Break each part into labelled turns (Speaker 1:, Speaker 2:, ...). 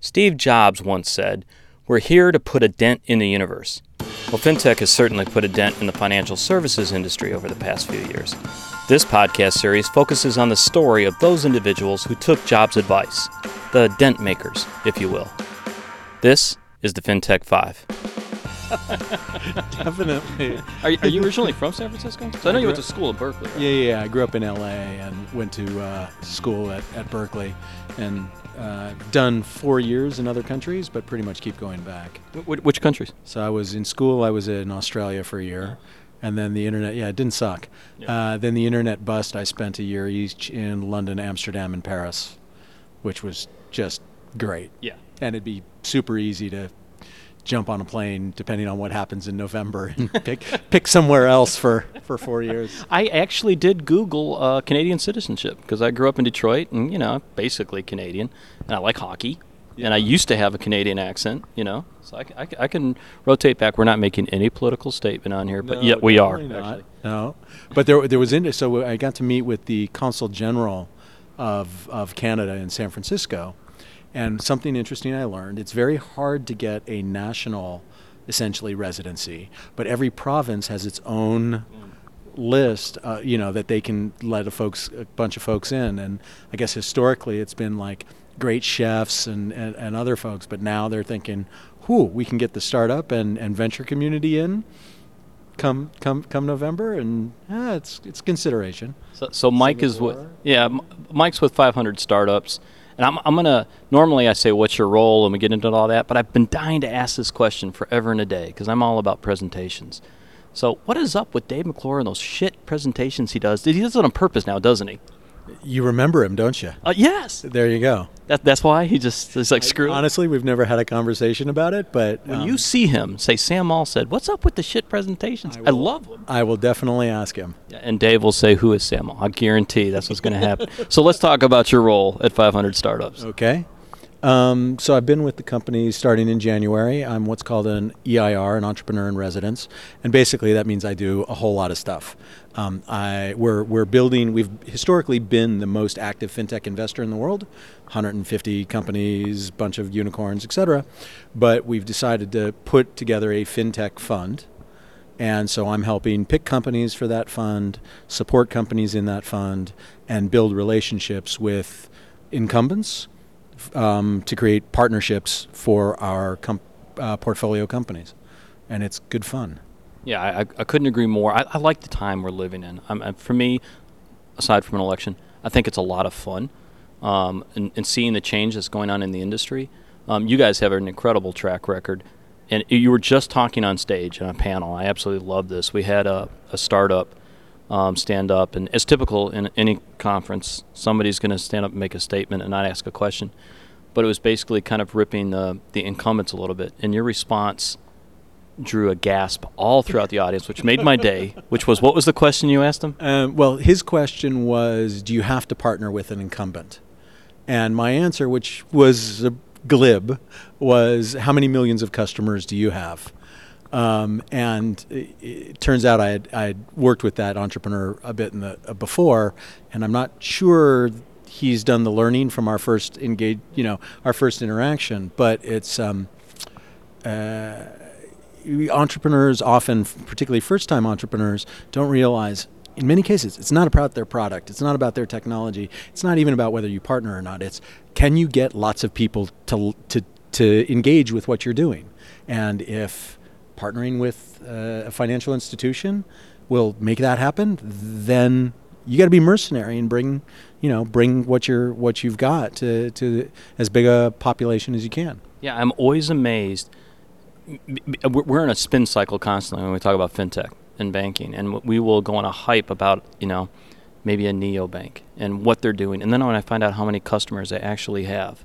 Speaker 1: Steve Jobs once said, We're here to put a dent in the universe. Well, FinTech has certainly put a dent in the financial services industry over the past few years. This podcast series focuses on the story of those individuals who took Jobs' advice, the dent makers, if you will. This is the FinTech 5.
Speaker 2: Definitely.
Speaker 1: Are, are you originally from San Francisco? So I know you went to school at Berkeley. Right?
Speaker 2: Yeah, yeah. I grew up in LA and went to uh, school at, at Berkeley and uh, done four years in other countries, but pretty much keep going back.
Speaker 1: Wh- which countries?
Speaker 2: So I was in school, I was in Australia for a year. And then the internet, yeah, it didn't suck.
Speaker 1: Yeah.
Speaker 2: Uh, then the internet bust, I spent a year each in London, Amsterdam, and Paris, which was just great.
Speaker 1: Yeah.
Speaker 2: And it'd be super easy to jump on a plane depending on what happens in November and pick pick somewhere else for, for four years.
Speaker 1: I actually did Google uh, Canadian citizenship because I grew up in Detroit and, you know, basically Canadian. And I like hockey. And I used to have a Canadian accent, you know. So I I can rotate back. We're not making any political statement on here, but
Speaker 2: No,
Speaker 1: yet we are.
Speaker 2: No, but there there was in so I got to meet with the consul general of of Canada in San Francisco, and something interesting I learned. It's very hard to get a national, essentially residency, but every province has its own list, uh, you know, that they can let a folks a bunch of folks in. And I guess historically it's been like great chefs and, and, and other folks, but now they're thinking, whoo, we can get the startup and, and venture community in come come come November, and ah, it's it's consideration.
Speaker 1: So, so Mike is with yeah, Mike's with 500 startups, and I'm I'm gonna normally I say what's your role and we get into all that, but I've been dying to ask this question forever and a day because I'm all about presentations. So what is up with Dave McClure and those shit presentations he does? He does it on purpose now, doesn't he?
Speaker 2: You remember him, don't you?
Speaker 1: Uh, yes,
Speaker 2: There you go.
Speaker 1: that, that's why he just is like screw. it.
Speaker 2: Honestly, we've never had a conversation about it, but
Speaker 1: When
Speaker 2: um,
Speaker 1: you see him, say Sam Maule said, "What's up with the shit presentations?" I,
Speaker 2: will.
Speaker 1: love them.
Speaker 2: I will definitely ask him.
Speaker 1: And Dave will say, "Who is Sam Maule?" I guarantee that's what's going to happen. so let's talk about your role at 500 Startups.
Speaker 2: Okay. Um, so I've been with the company starting in January. I'm what's called an EIR, an entrepreneur in residence, and basically that means I do a whole lot of stuff. Um, I we're we're building. We've historically been the most active fintech investor in the world, 150 companies, bunch of unicorns, et cetera. But we've decided to put together a fintech fund. And so I'm helping pick companies for that fund, support companies in that fund, and build relationships with incumbents um, to create partnerships for our com- uh, portfolio companies. And it's good fun.
Speaker 1: Yeah, I, I couldn't agree more. I, I like the time we're living in. And for me, aside from an election, I think it's a lot of fun. Um, and, and seeing the change that's going on in the industry. Um, you guys have an incredible track record. And you were just talking on stage in a panel. I absolutely love this. We had a, a startup um, stand up, and it's typical in any conference, somebody's going to stand up and make a statement and not ask a question. But it was basically kind of ripping the, the incumbents a little bit. And your response drew a gasp all throughout the audience, which made my day. Which was, what was the question you asked him?
Speaker 2: Um, well, his question was Do you have to partner with an incumbent? And my answer, which was glib, was How many millions of customers do you have? Um, and it, it turns out I had, I had worked with that entrepreneur a bit in the uh, before, and I'm not sure he's done the learning from our first engage, you know, our first interaction. But it's um, uh, entrepreneurs often, particularly first-time entrepreneurs, don't realize. In many cases, it's not about their product. It's not about their technology. It's not even about whether you partner or not. It's can you get lots of people to to to engage with what you're doing, and if partnering with uh, a financial institution will make that happen, then you got to be mercenary and bring, you know, bring what you're what you've got to to as big a population as you can.
Speaker 1: Yeah, I'm always amazed. We're in a spin cycle constantly when we talk about fintech and banking, and we will go on a hype about you know maybe a neobank and what they're doing, and then when I find out how many customers they actually have,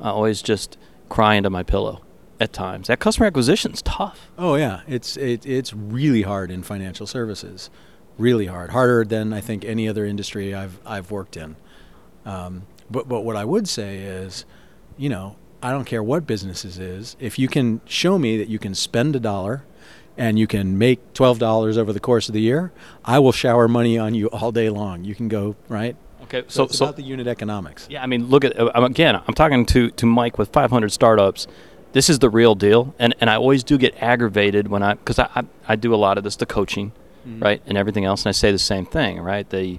Speaker 1: I always just cry into my pillow at times. That customer acquisition's tough.
Speaker 2: Oh yeah, it's it, it's really hard in financial services, really hard, harder than I think any other industry I've I've worked in. Um, but but what I would say is, you know, I don't care what businesses is. If you can show me that you can spend a dollar, and you can make twelve dollars over the course of the year, I will shower money on you all day long. You can go right
Speaker 1: Okay,
Speaker 2: So,
Speaker 1: so
Speaker 2: it's
Speaker 1: so
Speaker 2: about the unit economics.
Speaker 1: Yeah, I mean, look at uh, again. I'm talking to to Mike with 500 startups. This is the real deal, and and I always do get aggravated when I because I, I I do a lot of this the coaching, mm-hmm. right, and everything else, and I say the same thing, right? The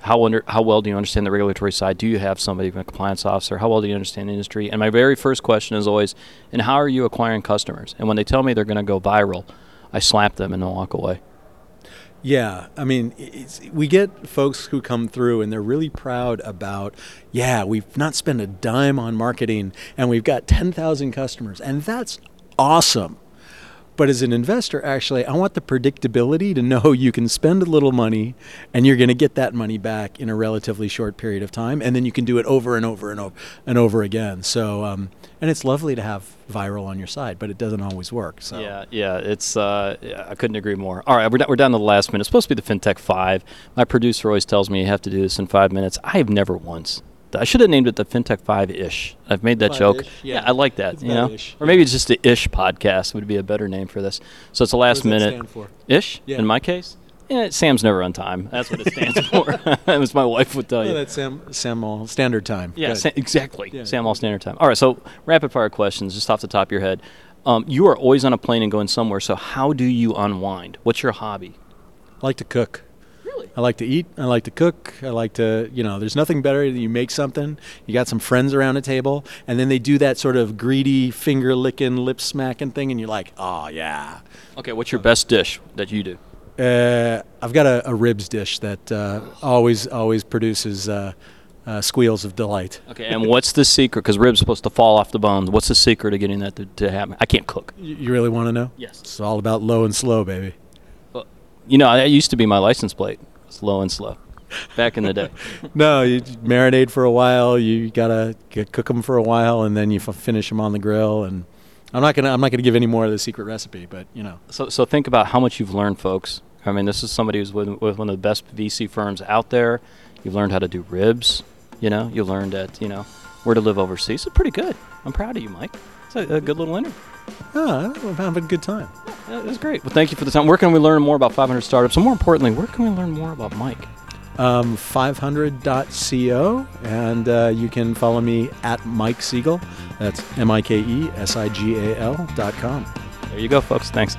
Speaker 1: how under how well do you understand the regulatory side? Do you have somebody from a compliance officer? How well do you understand the industry? And my very first question is always, and how are you acquiring customers? And when they tell me they're going to go viral, I slap them and then walk away.
Speaker 2: Yeah, I mean, we get folks who come through and they're really proud about, yeah, we've not spent a dime on marketing and we've got 10,000 customers, and that's awesome. But as an investor, actually, I want the predictability to know you can spend a little money and you're going to get that money back in a relatively short period of time, and then you can do it over and over and over and over again. So, um, and it's lovely to have viral on your side, but it doesn't always work. So.
Speaker 1: Yeah, yeah, it's. Uh, yeah, I couldn't agree more. All right, we're, we're down to the last minute. It's supposed to be the FinTech Five. My producer always tells me you have to do this in five minutes. I have never once. I should have named it the FinTech Five Ish. I've made that joke.
Speaker 2: Five-ish, yeah.
Speaker 1: I like that.
Speaker 2: It's
Speaker 1: you know,
Speaker 2: ish,
Speaker 1: or maybe it's just the Ish podcast would be a better name for this. So it's the last minute.
Speaker 2: stand for?
Speaker 1: Ish.
Speaker 2: Yeah.
Speaker 1: In my case, yeah, Sam's never on time. That's what it stands for. As my wife would tell you.
Speaker 2: that's Sam, Sam Maule Standard Time.
Speaker 1: Yeah, exactly.
Speaker 2: Yeah.
Speaker 1: Sam Maule Standard Time. All right, so rapid fire questions, just off the top of your head. Um, you are always on a plane and going somewhere. So how do you unwind? What's your hobby?
Speaker 2: I like to cook. I like to eat. I like to cook. I like to, you know, there's nothing better than you make something. You got some friends around a table, and then they do that sort of greedy, finger licking, lip smacking thing, and you're like, oh, yeah.
Speaker 1: Okay, what's your best dish that you do?
Speaker 2: Uh, I've got a, a ribs dish that uh, always, always produces uh, uh, squeals of delight.
Speaker 1: Okay, and what's the secret? Because ribs supposed to fall off the bones. What's the secret of getting that to, to happen? I can't cook.
Speaker 2: You, you really want to know?
Speaker 1: Yes.
Speaker 2: It's all about low and slow, baby.
Speaker 1: You know, that used to be my license plate. Slow and slow. Back in the day.
Speaker 2: No, you marinate for a while. You gotta cook them for a while, and then you f- finish them on the grill. And I'm not gonna I'm not gonna give any more of the secret recipe, but you know,
Speaker 1: So, so think about how much you've learned, folks. I mean, this is somebody who's with, with one of the best VC firms out there. You've learned how to do ribs. You know, you learned that you know where to live overseas. It's pretty good. I'm proud of you, Mike. It's a, a good little interview.
Speaker 2: Ah, we're having a good time.
Speaker 1: Yeah, it was great. Well, thank you for the time. Where can we learn more about 500 startups? And more importantly, where can we learn more about Mike?
Speaker 2: Um, 500.co, and uh, you can follow me at Mike Sigal. That's M I K E S I G A L dot com.
Speaker 1: There you go, folks. Thanks.